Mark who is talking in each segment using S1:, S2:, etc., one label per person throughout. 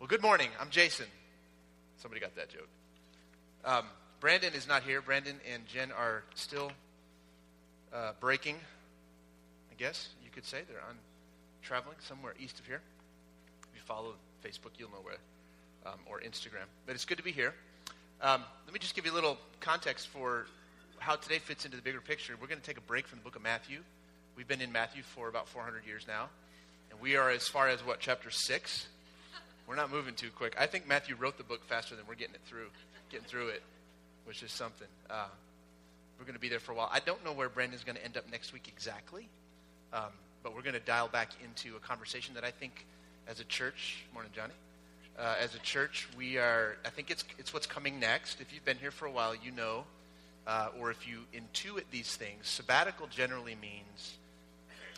S1: Well, good morning. I'm Jason. Somebody got that joke. Um, Brandon is not here. Brandon and Jen are still uh, breaking, I guess you could say. They're on traveling somewhere east of here. If you follow Facebook, you'll know where, um, or Instagram. But it's good to be here. Um, let me just give you a little context for how today fits into the bigger picture. We're going to take a break from the book of Matthew. We've been in Matthew for about 400 years now. And we are as far as what, chapter 6? We're not moving too quick. I think Matthew wrote the book faster than we're getting it through, getting through it, which is something. Uh, we're going to be there for a while. I don't know where Brandon's going to end up next week exactly, um, but we're going to dial back into a conversation that I think, as a church, morning Johnny, uh, as a church, we are. I think it's it's what's coming next. If you've been here for a while, you know, uh, or if you intuit these things, sabbatical generally means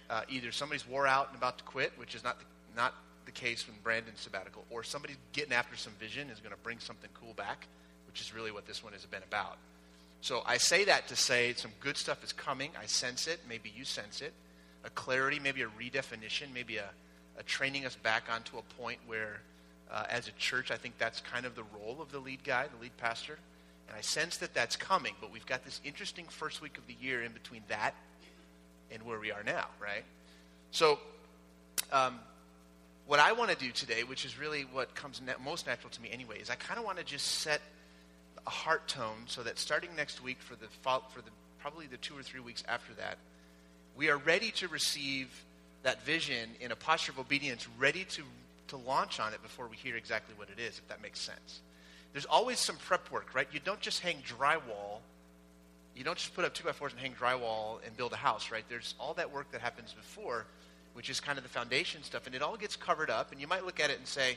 S1: uh, either somebody's wore out and about to quit, which is not the, not the case when Brandon's sabbatical, or somebody's getting after some vision is going to bring something cool back, which is really what this one has been about. So I say that to say some good stuff is coming. I sense it. Maybe you sense it. A clarity, maybe a redefinition, maybe a, a training us back onto a point where, uh, as a church, I think that's kind of the role of the lead guy, the lead pastor. And I sense that that's coming, but we've got this interesting first week of the year in between that and where we are now, right? So, um, what I want to do today, which is really what comes most natural to me anyway, is I kind of want to just set a heart tone so that starting next week for the for the probably the two or three weeks after that, we are ready to receive that vision in a posture of obedience, ready to to launch on it before we hear exactly what it is, if that makes sense. There's always some prep work, right? You don't just hang drywall. You don't just put up two by fours and hang drywall and build a house, right? There's all that work that happens before which is kind of the foundation stuff, and it all gets covered up. And you might look at it and say,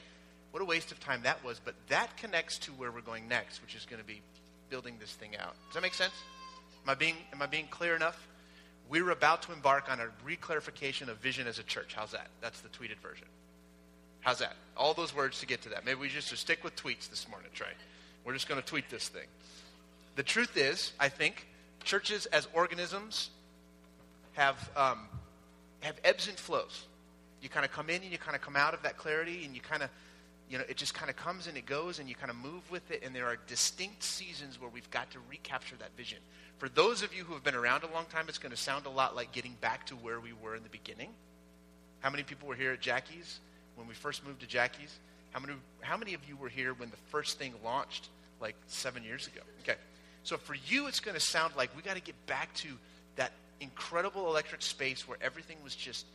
S1: what a waste of time that was. But that connects to where we're going next, which is going to be building this thing out. Does that make sense? Am I being, am I being clear enough? We're about to embark on a reclarification of vision as a church. How's that? That's the tweeted version. How's that? All those words to get to that. Maybe we just stick with tweets this morning, Trey. We're just going to tweet this thing. The truth is, I think, churches as organisms have um, have ebbs and flows. You kind of come in and you kind of come out of that clarity, and you kind of, you know, it just kind of comes and it goes, and you kind of move with it. And there are distinct seasons where we've got to recapture that vision. For those of you who have been around a long time, it's going to sound a lot like getting back to where we were in the beginning. How many people were here at Jackie's when we first moved to Jackie's? How many, how many of you were here when the first thing launched like seven years ago? Okay. So for you, it's going to sound like we got to get back to that incredible electric space where everything was just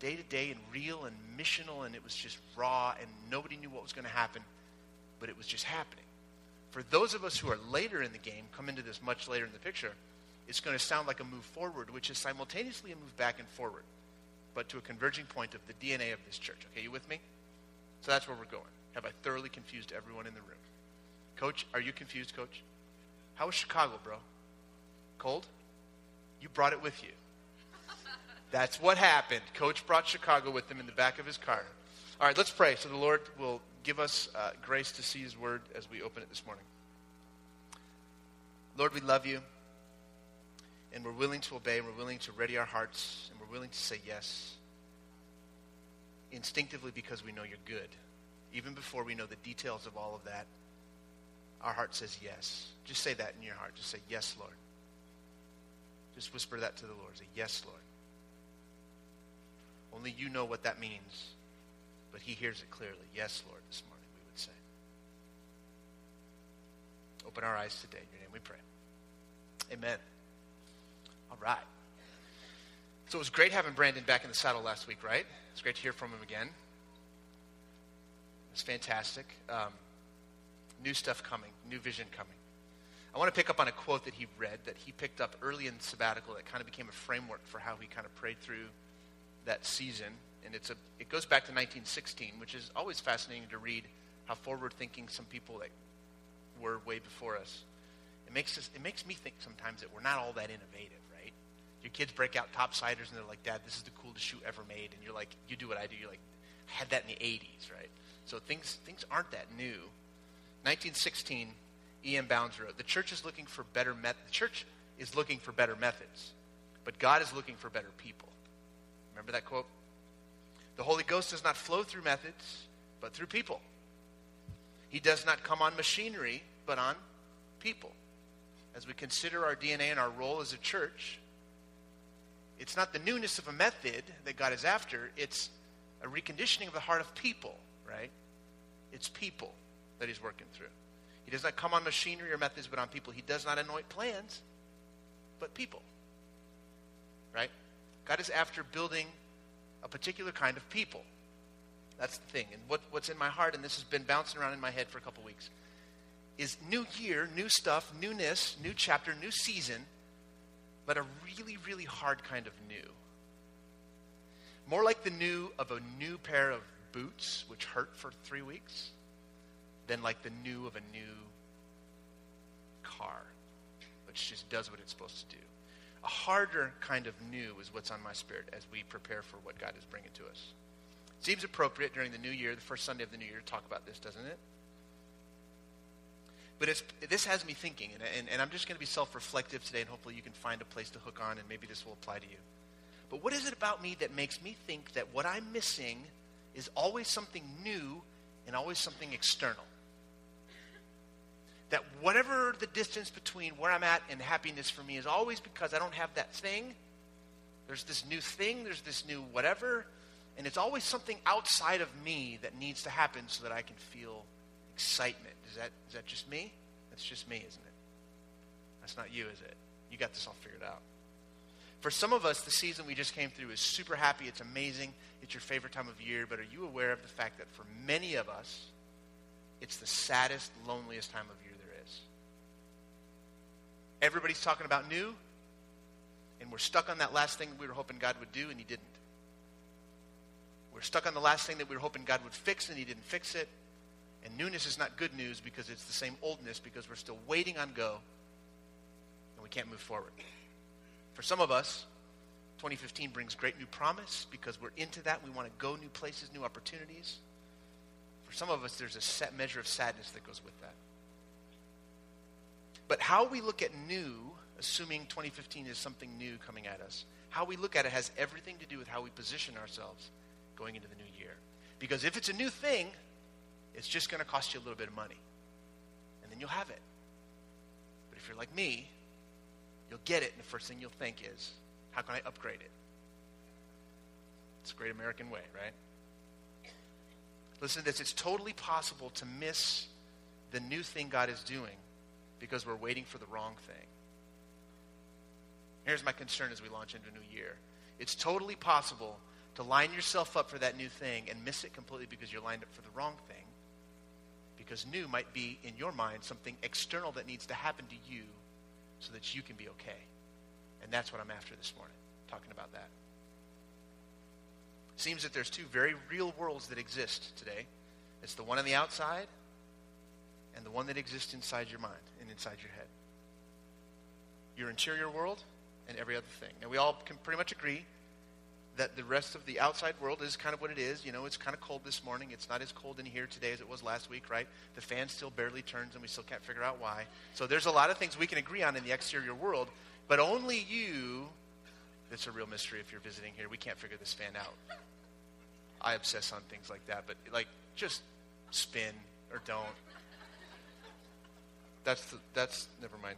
S1: day to day and real and missional and it was just raw and nobody knew what was going to happen, but it was just happening. For those of us who are later in the game, come into this much later in the picture, it's going to sound like a move forward, which is simultaneously a move back and forward, but to a converging point of the DNA of this church. Okay, you with me? So that's where we're going. Have I thoroughly confused everyone in the room? Coach, are you confused, coach? How was Chicago, bro? Cold? You brought it with you. That's what happened. Coach brought Chicago with him in the back of his car. All right, let's pray so the Lord will give us uh, grace to see his word as we open it this morning. Lord, we love you, and we're willing to obey, and we're willing to ready our hearts, and we're willing to say yes instinctively because we know you're good. Even before we know the details of all of that, our heart says yes. Just say that in your heart. Just say, Yes, Lord. Just whisper that to the Lord. Say, Yes, Lord. Only you know what that means, but He hears it clearly. Yes, Lord, this morning we would say. Open our eyes today. In your name we pray. Amen. All right. So it was great having Brandon back in the saddle last week, right? It's great to hear from him again. It's fantastic. Um, new stuff coming, new vision coming. I want to pick up on a quote that he read that he picked up early in sabbatical that kind of became a framework for how he kind of prayed through that season. And it's a, it goes back to 1916, which is always fascinating to read how forward thinking some people that were way before us. It makes, us, it makes me think sometimes that we're not all that innovative, right? Your kids break out topsiders and they're like, Dad, this is the coolest shoe ever made. And you're like, you do what I do. You're like, I had that in the 80s, right? So things, things aren't that new. 1916, E.M. Bounds wrote, the church is looking for better met- the church is looking for better methods, but God is looking for better people. Remember that quote? The Holy Ghost does not flow through methods, but through people. He does not come on machinery, but on people. As we consider our DNA and our role as a church, it's not the newness of a method that God is after, it's a reconditioning of the heart of people, right? It's people that he's working through. He does not come on machinery or methods, but on people. He does not anoint plans, but people. Right? God is after building a particular kind of people. That's the thing. And what, what's in my heart, and this has been bouncing around in my head for a couple weeks, is new year, new stuff, newness, new chapter, new season, but a really, really hard kind of new. More like the new of a new pair of boots, which hurt for three weeks, than like the new of a new car, which just does what it's supposed to do. A harder kind of new is what's on my spirit as we prepare for what God is bringing to us. Seems appropriate during the new year, the first Sunday of the new year, to talk about this, doesn't it? But this has me thinking, and, and, and I'm just going to be self reflective today, and hopefully you can find a place to hook on, and maybe this will apply to you. But what is it about me that makes me think that what I'm missing is always something new and always something external? That whatever the distance between where I'm at and happiness for me is always because I don't have that thing. There's this new thing, there's this new whatever, and it's always something outside of me that needs to happen so that I can feel excitement. Is that, is that just me? That's just me, isn't it? That's not you, is it? You got this all figured out. For some of us, the season we just came through is super happy. It's amazing. It's your favorite time of year. But are you aware of the fact that for many of us, it's the saddest, loneliest time of year Everybody's talking about new, and we're stuck on that last thing we were hoping God would do, and He didn't. We're stuck on the last thing that we were hoping God would fix, and He didn't fix it. And newness is not good news because it's the same oldness because we're still waiting on go, and we can't move forward. For some of us, 2015 brings great new promise because we're into that. We want to go new places, new opportunities. For some of us, there's a set measure of sadness that goes with that. But how we look at new, assuming 2015 is something new coming at us, how we look at it has everything to do with how we position ourselves going into the new year. Because if it's a new thing, it's just going to cost you a little bit of money. And then you'll have it. But if you're like me, you'll get it, and the first thing you'll think is, how can I upgrade it? It's a great American way, right? Listen to this. It's totally possible to miss the new thing God is doing because we're waiting for the wrong thing. Here's my concern as we launch into a new year it's totally possible to line yourself up for that new thing and miss it completely because you're lined up for the wrong thing. Because new might be, in your mind, something external that needs to happen to you so that you can be okay. And that's what I'm after this morning, talking about that. Seems that there's two very real worlds that exist today. It's the one on the outside and the one that exists inside your mind and inside your head. Your interior world and every other thing. Now, we all can pretty much agree that the rest of the outside world is kind of what it is. You know, it's kind of cold this morning. It's not as cold in here today as it was last week, right? The fan still barely turns and we still can't figure out why. So there's a lot of things we can agree on in the exterior world, but only you, it's a real mystery if you're visiting here. We can't figure this fan out. I obsess on things like that, but like just spin or don't. That's, the, that's, never mind.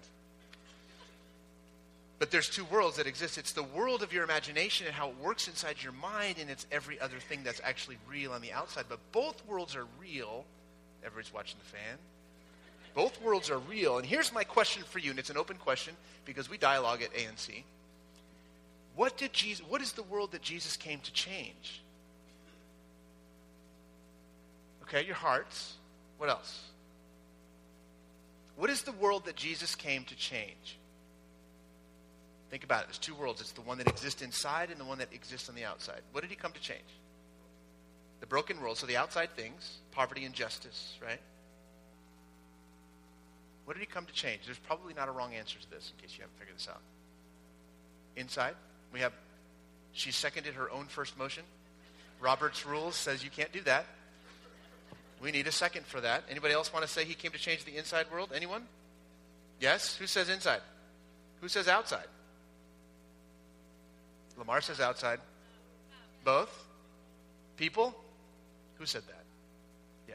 S1: But there's two worlds that exist. It's the world of your imagination and how it works inside your mind, and it's every other thing that's actually real on the outside. But both worlds are real. Everybody's watching the fan. Both worlds are real. And here's my question for you, and it's an open question because we dialogue at ANC. What did Jesus what is the world that Jesus came to change? Okay, your hearts. What else? What is the world that Jesus came to change? Think about it. There's two worlds. It's the one that exists inside and the one that exists on the outside. What did he come to change? The broken world, so the outside things, poverty and justice, right? What did he come to change? There's probably not a wrong answer to this in case you haven't figured this out. Inside, we have, she seconded her own first motion. Robert's rules says you can't do that. We need a second for that. Anybody else want to say he came to change the inside world? Anyone? Yes? Who says inside? Who says outside? Lamar says outside. Both? People? Who said that? Yeah.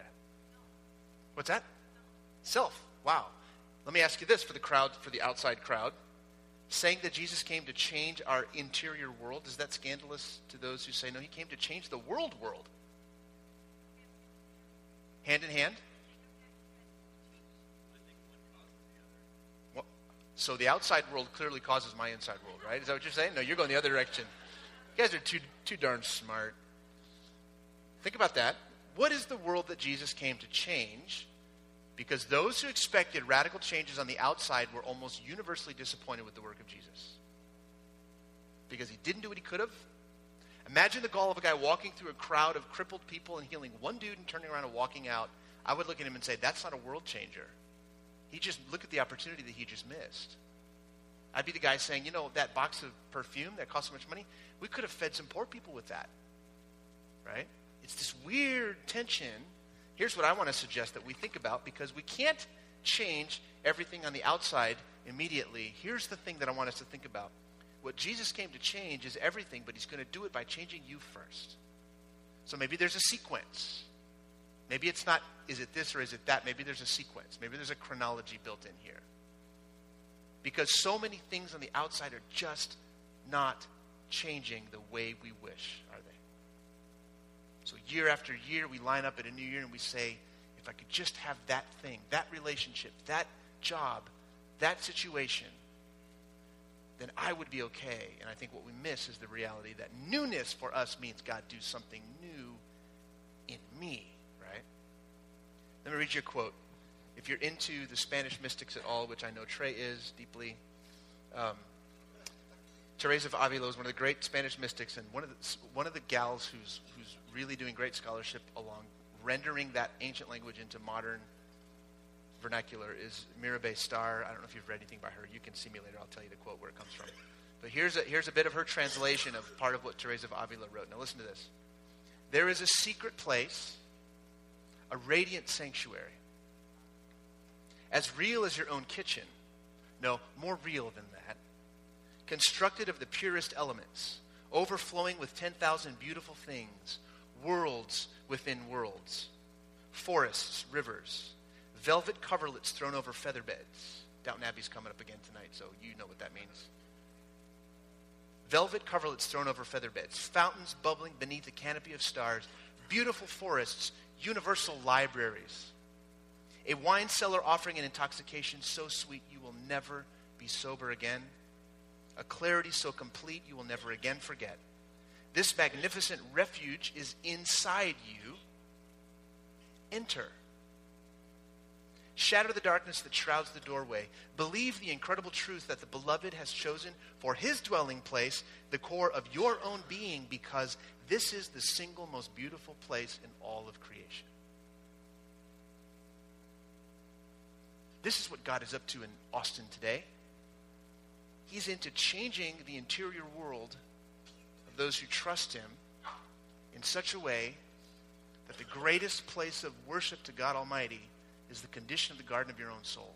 S1: What's that? Self. Wow. Let me ask you this for the crowd, for the outside crowd. Saying that Jesus came to change our interior world, is that scandalous to those who say, no, he came to change the world world? Hand in hand? So the outside world clearly causes my inside world, right? Is that what you're saying? No, you're going the other direction. You guys are too, too darn smart. Think about that. What is the world that Jesus came to change? Because those who expected radical changes on the outside were almost universally disappointed with the work of Jesus. Because he didn't do what he could have. Imagine the gall of a guy walking through a crowd of crippled people and healing one dude and turning around and walking out. I would look at him and say, that's not a world changer. He just, look at the opportunity that he just missed. I'd be the guy saying, you know, that box of perfume that cost so much money, we could have fed some poor people with that. Right? It's this weird tension. Here's what I want to suggest that we think about because we can't change everything on the outside immediately. Here's the thing that I want us to think about. What Jesus came to change is everything, but he's going to do it by changing you first. So maybe there's a sequence. Maybe it's not, is it this or is it that? Maybe there's a sequence. Maybe there's a chronology built in here. Because so many things on the outside are just not changing the way we wish, are they? So year after year, we line up at a new year and we say, if I could just have that thing, that relationship, that job, that situation, then I would be okay. And I think what we miss is the reality that newness for us means God do something new in me. Right? Let me read you a quote. If you're into the Spanish mystics at all, which I know Trey is deeply, um, Teresa of Avila is one of the great Spanish mystics, and one of the, one of the gals who's, who's really doing great scholarship along rendering that ancient language into modern vernacular is Mirabai Starr. I don't know if you've read anything by her. You can see me later. I'll tell you the quote where it comes from. But here's a, here's a bit of her translation of part of what Teresa of Avila wrote. Now listen to this. There is a secret place a radiant sanctuary. As real as your own kitchen. No, more real than that. Constructed of the purest elements, overflowing with 10,000 beautiful things, worlds within worlds, forests, rivers, velvet coverlets thrown over feather beds. Downton Abbey's coming up again tonight, so you know what that means. Velvet coverlets thrown over feather beds, fountains bubbling beneath a canopy of stars, beautiful forests universal libraries, a wine cellar offering an intoxication so sweet you will never be sober again, a clarity so complete you will never again forget. This magnificent refuge is inside you. Enter. Shatter the darkness that shrouds the doorway. Believe the incredible truth that the beloved has chosen for his dwelling place the core of your own being because this is the single most beautiful place in all of creation. This is what God is up to in Austin today. He's into changing the interior world of those who trust Him in such a way that the greatest place of worship to God Almighty is the condition of the garden of your own soul.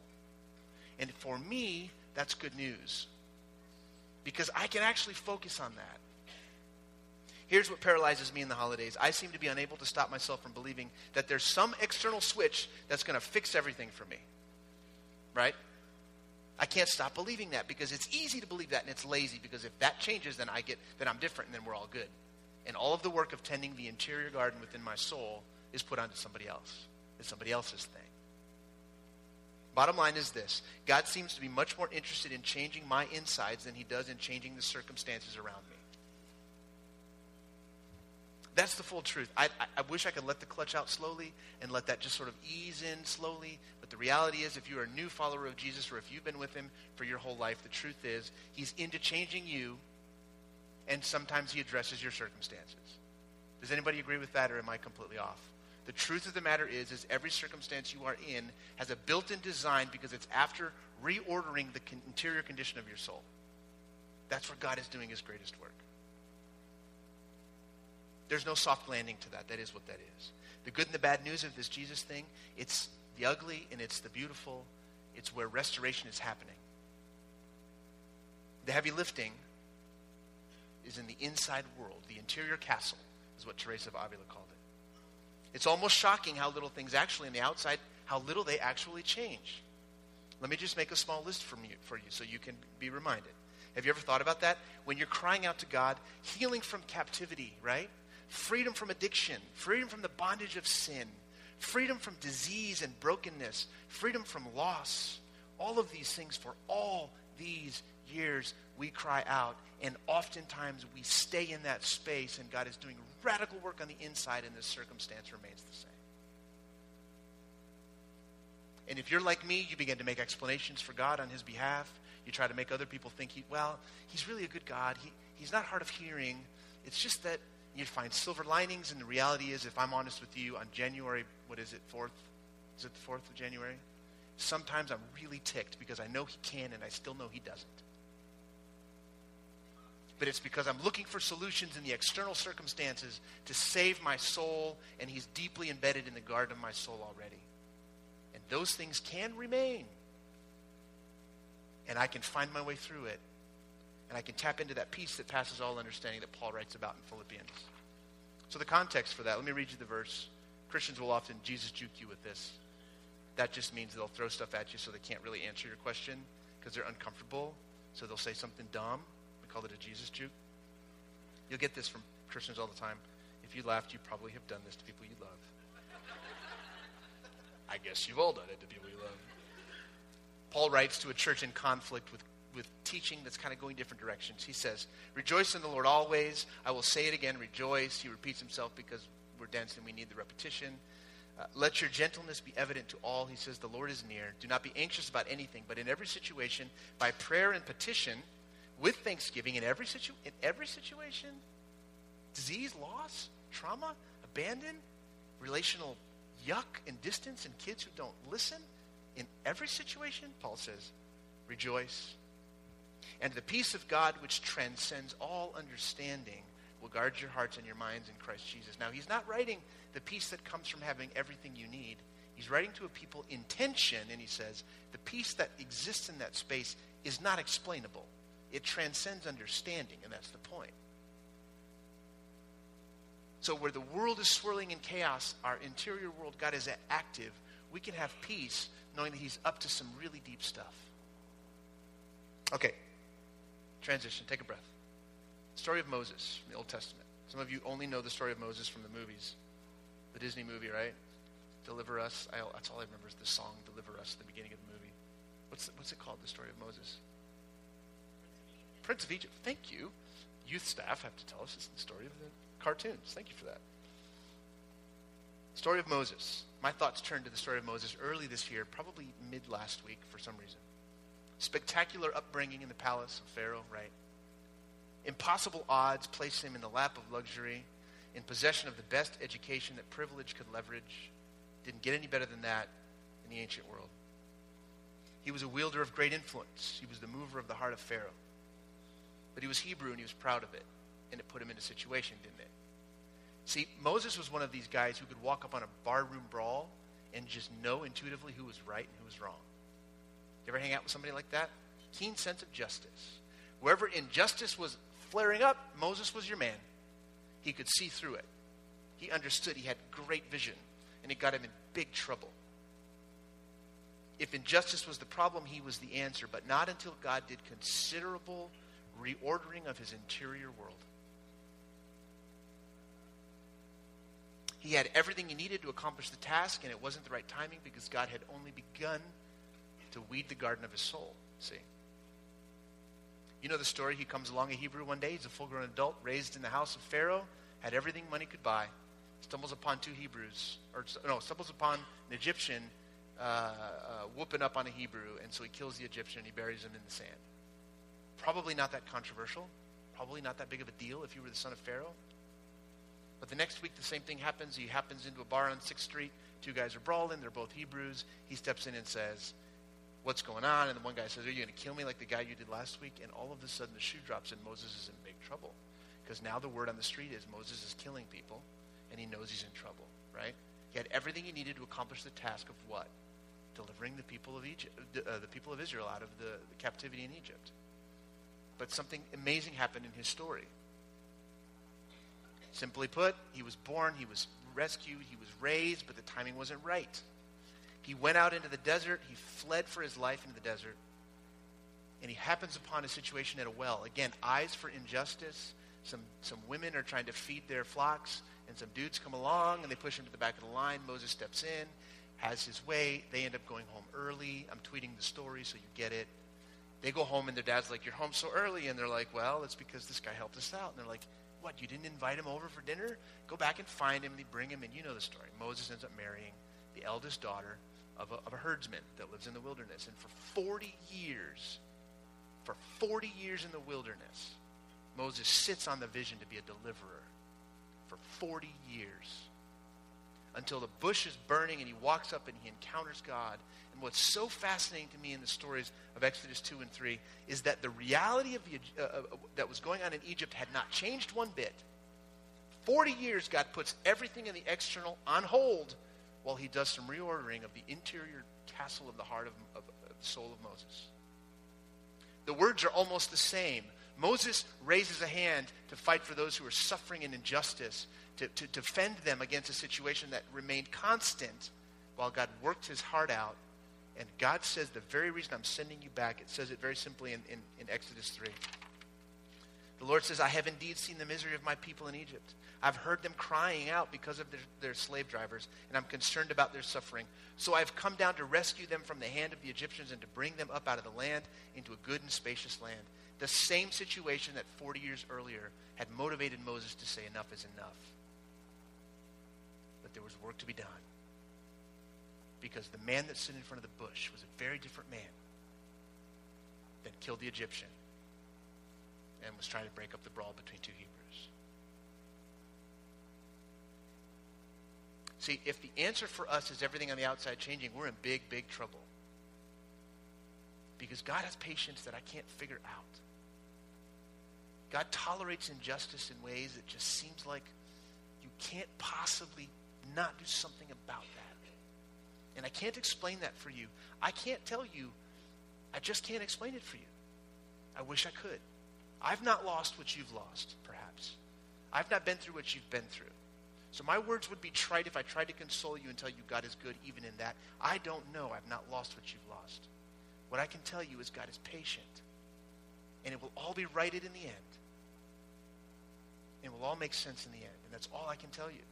S1: And for me, that's good news. Because I can actually focus on that. Here's what paralyzes me in the holidays. I seem to be unable to stop myself from believing that there's some external switch that's going to fix everything for me. Right? I can't stop believing that because it's easy to believe that and it's lazy because if that changes then I get then I'm different and then we're all good. And all of the work of tending the interior garden within my soul is put onto somebody else. It's somebody else's thing. Bottom line is this God seems to be much more interested in changing my insides than he does in changing the circumstances around me. That's the full truth. I, I, I, wish I could let the clutch out slowly and let that just sort of ease in slowly. But the reality is, if you're a new follower of Jesus or if you've been with him for your whole life, the truth is, he's into changing you, and sometimes he addresses your circumstances. Does anybody agree with that, or am I completely off? The truth of the matter is, is every circumstance you are in has a built-in design because it's after reordering the con- interior condition of your soul. That's where God is doing his greatest work. There's no soft landing to that. That is what that is. The good and the bad news of this Jesus thing, it's the ugly and it's the beautiful. It's where restoration is happening. The heavy lifting is in the inside world. The interior castle is what Teresa of Avila called. It's almost shocking how little things actually on the outside, how little they actually change. Let me just make a small list for you so you can be reminded. Have you ever thought about that? When you're crying out to God, healing from captivity, right? Freedom from addiction, freedom from the bondage of sin, freedom from disease and brokenness, freedom from loss. All of these things for all these years we cry out, and oftentimes we stay in that space, and God is doing radical work on the inside, and this circumstance remains the same. And if you're like me, you begin to make explanations for God on his behalf. You try to make other people think, he, well, he's really a good God. He, he's not hard of hearing. It's just that you find silver linings, and the reality is, if I'm honest with you, on January, what is it, 4th? Is it the 4th of January? Sometimes I'm really ticked because I know he can, and I still know he doesn't. But it's because I'm looking for solutions in the external circumstances to save my soul, and he's deeply embedded in the garden of my soul already. And those things can remain and I can find my way through it. And I can tap into that peace that passes all understanding that Paul writes about in Philippians. So, the context for that, let me read you the verse. Christians will often Jesus juke you with this. That just means they'll throw stuff at you so they can't really answer your question because they're uncomfortable. So they'll say something dumb. We call it a Jesus juke. You'll get this from Christians all the time. If you laughed, you probably have done this to people you love. I guess you've all done it to people you love. Paul writes to a church in conflict with, with teaching that's kind of going different directions. He says, Rejoice in the Lord always. I will say it again, rejoice. He repeats himself because we're dense and we need the repetition. Uh, let your gentleness be evident to all. He says, The Lord is near. Do not be anxious about anything, but in every situation, by prayer and petition, with thanksgiving, in every, situ- in every situation, disease, loss, trauma, abandon, relational yuck and distance, and kids who don't listen, in every situation, Paul says, rejoice. And the peace of God, which transcends all understanding, will guard your hearts and your minds in Christ Jesus. Now, he's not writing the peace that comes from having everything you need. He's writing to a people in tension, and he says, the peace that exists in that space is not explainable. It transcends understanding, and that's the point. So, where the world is swirling in chaos, our interior world, God is active. We can have peace knowing that he's up to some really deep stuff. Okay, transition, take a breath. Story of Moses from the Old Testament. Some of you only know the story of Moses from the movies, the Disney movie, right? Deliver Us. I, that's all I remember is the song Deliver Us, the beginning of the movie. What's, the, what's it called, the story of Moses? Prince of Egypt. Thank you. Youth staff have to tell us it's the story of the cartoons. Thank you for that. Story of Moses. My thoughts turned to the story of Moses early this year, probably mid last week for some reason. Spectacular upbringing in the palace of Pharaoh, right? Impossible odds place him in the lap of luxury, in possession of the best education that privilege could leverage. Didn't get any better than that in the ancient world. He was a wielder of great influence. He was the mover of the heart of Pharaoh. But he was Hebrew and he was proud of it. And it put him in a situation, didn't it? See, Moses was one of these guys who could walk up on a barroom brawl and just know intuitively who was right and who was wrong. You ever hang out with somebody like that? Keen sense of justice. Wherever injustice was flaring up, Moses was your man. He could see through it. He understood. He had great vision, and it got him in big trouble. If injustice was the problem, he was the answer, but not until God did considerable reordering of his interior world. He had everything he needed to accomplish the task, and it wasn't the right timing because God had only begun to weed the garden of his soul. See? You know the story? He comes along a Hebrew one day. He's a full grown adult, raised in the house of Pharaoh, had everything money could buy. Stumbles upon two Hebrews, or no, stumbles upon an Egyptian uh, uh, whooping up on a Hebrew, and so he kills the Egyptian and he buries him in the sand. Probably not that controversial. Probably not that big of a deal if you were the son of Pharaoh. But the next week, the same thing happens. He happens into a bar on 6th Street. Two guys are brawling. They're both Hebrews. He steps in and says, What's going on? And the one guy says, Are you going to kill me like the guy you did last week? And all of a sudden, the shoe drops, and Moses is in big trouble. Because now the word on the street is Moses is killing people, and he knows he's in trouble, right? He had everything he needed to accomplish the task of what? Delivering the people of Egypt, uh, the people of Israel out of the, the captivity in Egypt. But something amazing happened in his story. Simply put, he was born, he was rescued, he was raised, but the timing wasn't right. He went out into the desert. He fled for his life into the desert. And he happens upon a situation at a well. Again, eyes for injustice. Some, some women are trying to feed their flocks, and some dudes come along and they push him to the back of the line. Moses steps in, has his way. They end up going home early. I'm tweeting the story so you get it. They go home and their dad's like, You're home so early. And they're like, Well, it's because this guy helped us out. And they're like, What, you didn't invite him over for dinner? Go back and find him. And they bring him in. You know the story. Moses ends up marrying the eldest daughter of a, of a herdsman that lives in the wilderness. And for 40 years, for 40 years in the wilderness, Moses sits on the vision to be a deliverer for 40 years until the bush is burning and he walks up and he encounters God. And what's so fascinating to me in the stories of Exodus 2 and 3 is that the reality of the, uh, uh, that was going on in Egypt had not changed one bit. 40 years, God puts everything in the external on hold while he does some reordering of the interior castle of the heart of, of, of the soul of Moses. The words are almost the same. Moses raises a hand to fight for those who are suffering in injustice, to, to defend them against a situation that remained constant while God worked his heart out. And God says, The very reason I'm sending you back, it says it very simply in, in, in Exodus 3. The Lord says, I have indeed seen the misery of my people in Egypt. I've heard them crying out because of their, their, slave drivers, and I'm concerned about their suffering. So I've come down to rescue them from the hand of the Egyptians and to bring them up out of the land into a good and spacious land. The same situation that 40 years earlier had motivated Moses to say, Enough is enough. But there was work to be done. Because the man that stood in front of the bush was a very different man than killed the Egyptian and was trying to break up the brawl between two Hebrews. See, if the answer for us is everything on the outside changing, we're in big, big trouble. Because God has patience that I can't figure out. God tolerates injustice in ways that just seems like you can't possibly not do something about that. And I can't explain that for you. I can't tell you. I just can't explain it for you. I wish I could. I've not lost what you've lost, perhaps. I've not been through what you've been through. So my words would be trite if I tried to console you and tell you God is good even in that. I don't know. I've not lost what you've lost. What I can tell you is God is patient. And it will all be righted in the end. It will all make sense in the end. And that's all I can tell you.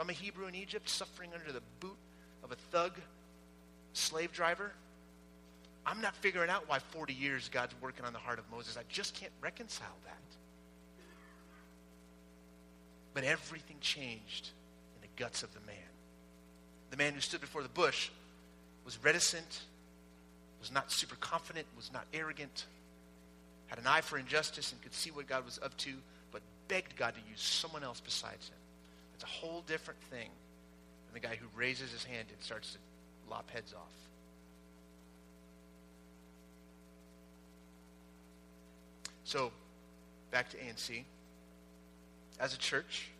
S1: I'm a Hebrew in Egypt suffering under the boot of a thug slave driver, I'm not figuring out why 40 years God's working on the heart of Moses. I just can't reconcile that. But everything changed in the guts of the man. The man who stood before the bush was reticent, was not super confident, was not arrogant, had an eye for injustice and could see what God was up to, but begged God to use someone else besides him. It's a whole different thing than the guy who raises his hand and starts to lop heads off. So, back to ANC. As a church,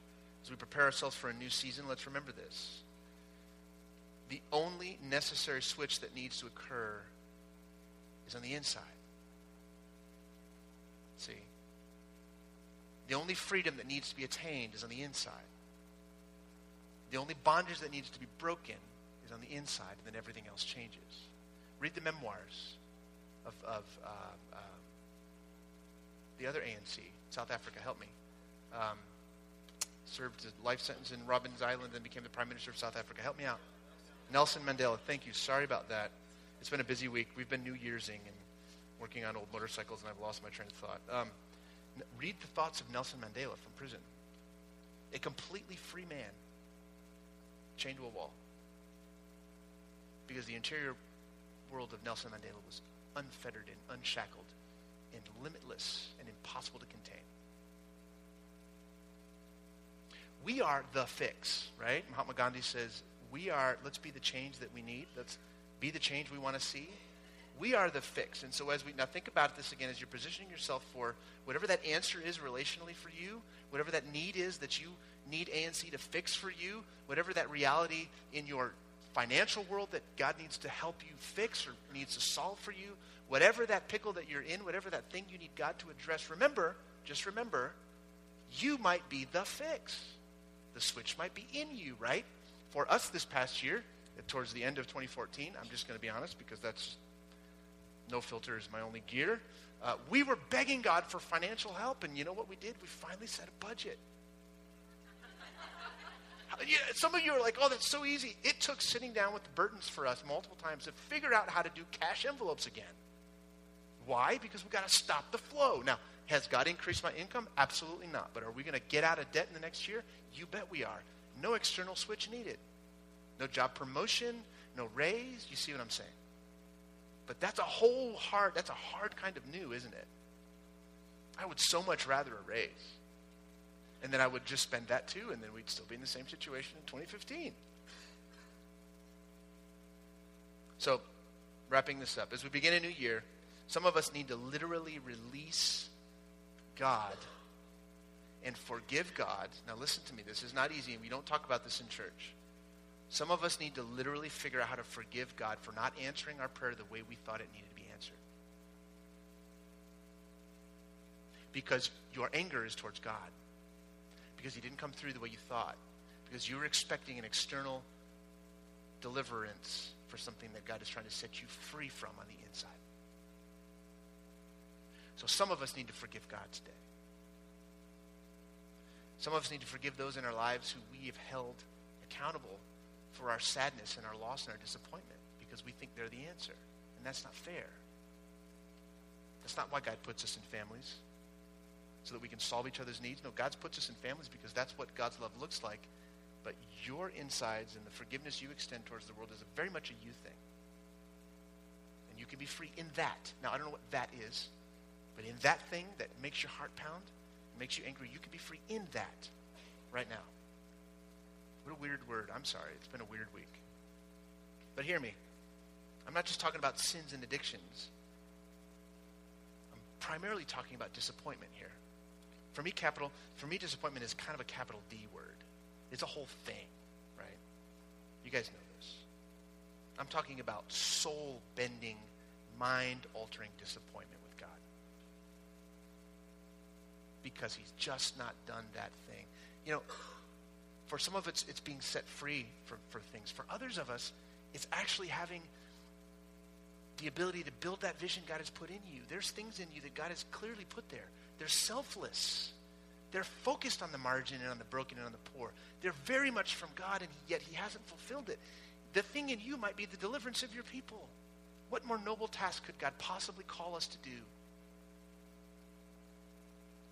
S1: as we prepare ourselves for a new season, let's remember this. The only necessary switch that needs to occur is on the inside. See? The only freedom that needs to be attained is on the inside. The only bondage that needs to be broken is on the inside, and then everything else changes. Read the memoirs of, of uh, uh, the other ANC, South Africa, help me. Um, served a life sentence in Robben Island and became the Prime Minister of South Africa. Help me out. Nelson Mandela, thank you. Sorry about that. It's been a busy week. We've been New Year'sing and working on old motorcycles, and I've lost my train of thought. Um, read the thoughts of Nelson Mandela from prison. A completely free man, chained to a wall. Because the interior world of Nelson Mandela was unfettered and unshackled and limitless and impossible to contain. We are the fix, right? Mahatma Gandhi says, we are, let's be the change that we need. Let's be the change we want to see. We are the fix. And so as we now think about this again, as you're positioning yourself for whatever that answer is relationally for you, whatever that need is that you need ANC to fix for you, whatever that reality in your financial world that God needs to help you fix or needs to solve for you, whatever that pickle that you're in, whatever that thing you need God to address, remember, just remember, you might be the fix. The switch might be in you, right? For us this past year, towards the end of 2014, I'm just going to be honest because that's no filter is my only gear. Uh, we were begging God for financial help, and you know what we did? We finally set a budget. some of you are like, oh, that's so easy. It took sitting down with the Burtons for us multiple times to figure out how to do cash envelopes again. Why? Because we've got to stop the flow. Now, has God increased my income? Absolutely not. But are we going to get out of debt in the next year? You bet we are. No external switch needed. No job promotion, no raise. You see what I'm saying? But that's a whole hard, that's a hard kind of new, isn't it? I would so much rather a raise. And then I would just spend that too, and then we'd still be in the same situation in 2015. So, wrapping this up, as we begin a new year, some of us need to literally release God and forgive God. Now, listen to me. This is not easy, and we don't talk about this in church. Some of us need to literally figure out how to forgive God for not answering our prayer the way we thought it needed to be answered. Because your anger is towards God. Because he didn't come through the way you thought. Because you were expecting an external deliverance for something that God is trying to set you free from on the inside. So some of us need to forgive God today. Some of us need to forgive those in our lives who we have held accountable for our sadness and our loss and our disappointment because we think they're the answer. And that's not fair. That's not why God puts us in families, so that we can solve each other's needs. No, God puts us in families because that's what God's love looks like. But your insides and the forgiveness you extend towards the world is very much a you thing. And you can be free in that. Now, I don't know what that is. But in that thing that makes your heart pound, makes you angry, you can be free in that right now. What a weird word. I'm sorry. It's been a weird week. But hear me. I'm not just talking about sins and addictions. I'm primarily talking about disappointment here. For me, capital, for me, disappointment is kind of a capital D word. It's a whole thing, right? You guys know this. I'm talking about soul bending, mind altering disappointment with God. because he's just not done that thing. You know, for some of us, it's being set free for, for things. For others of us, it's actually having the ability to build that vision God has put in you. There's things in you that God has clearly put there. They're selfless. They're focused on the margin and on the broken and on the poor. They're very much from God, and yet He hasn't fulfilled it. The thing in you might be the deliverance of your people. What more noble task could God possibly call us to do?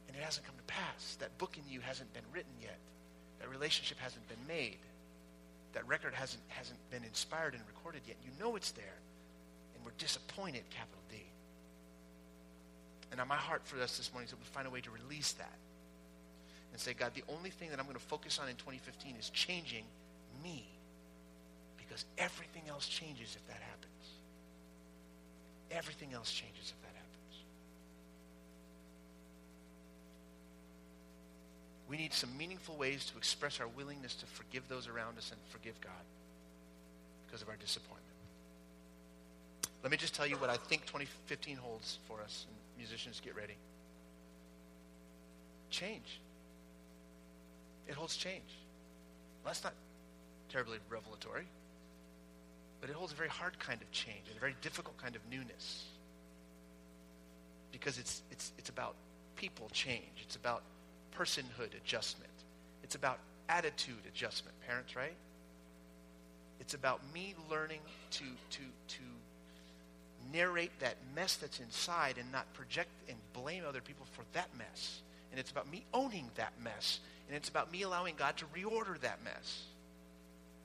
S1: and it hasn't come to pass. That book in you hasn't been written yet. That relationship hasn't been made. That record hasn't, hasn't been inspired and recorded yet. You know it's there. And we're disappointed, capital D. And now my heart for us this morning is that we find a way to release that. And say, God, the only thing that I'm going to focus on in 2015 is changing me. Because everything else changes if that happens. Everything else changes if that happens. We need some meaningful ways to express our willingness to forgive those around us and forgive God because of our disappointment. Let me just tell you what I think 2015 holds for us. And musicians, get ready. Change. It holds change. Well, that's not terribly revelatory, but it holds a very hard kind of change and a very difficult kind of newness because it's, it's, it's about people change. It's about personhood adjustment. It's about attitude adjustment, parents, right? It's about me learning to, to, to narrate that mess that's inside and not project and blame other people for that mess. And it's about me owning that mess. And it's about me allowing God to reorder that mess.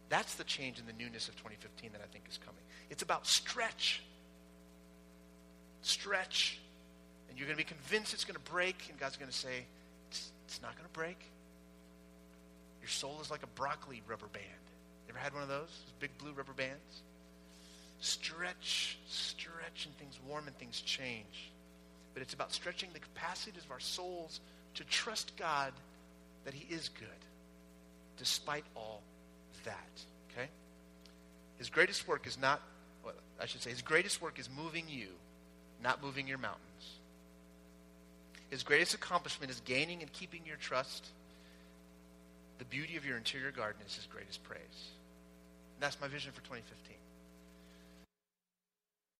S1: That's the change in the newness of 2015 that I think is coming. It's about stretch. Stretch. And you're going to be convinced it's going to break, and God's going to say, it's not going to break. Your soul is like a broccoli rubber band. Ever had one of those? those big blue rubber bands? Stretch, stretch, and things warm and things change. But it's about stretching the capacities of our souls to trust God that He is good, despite all that. Okay? His greatest work is not, well, I should say, His greatest work is moving you, not moving your mountains. His greatest accomplishment is gaining and keeping your trust. The beauty of your interior garden is his greatest praise. And that's my vision for 2015.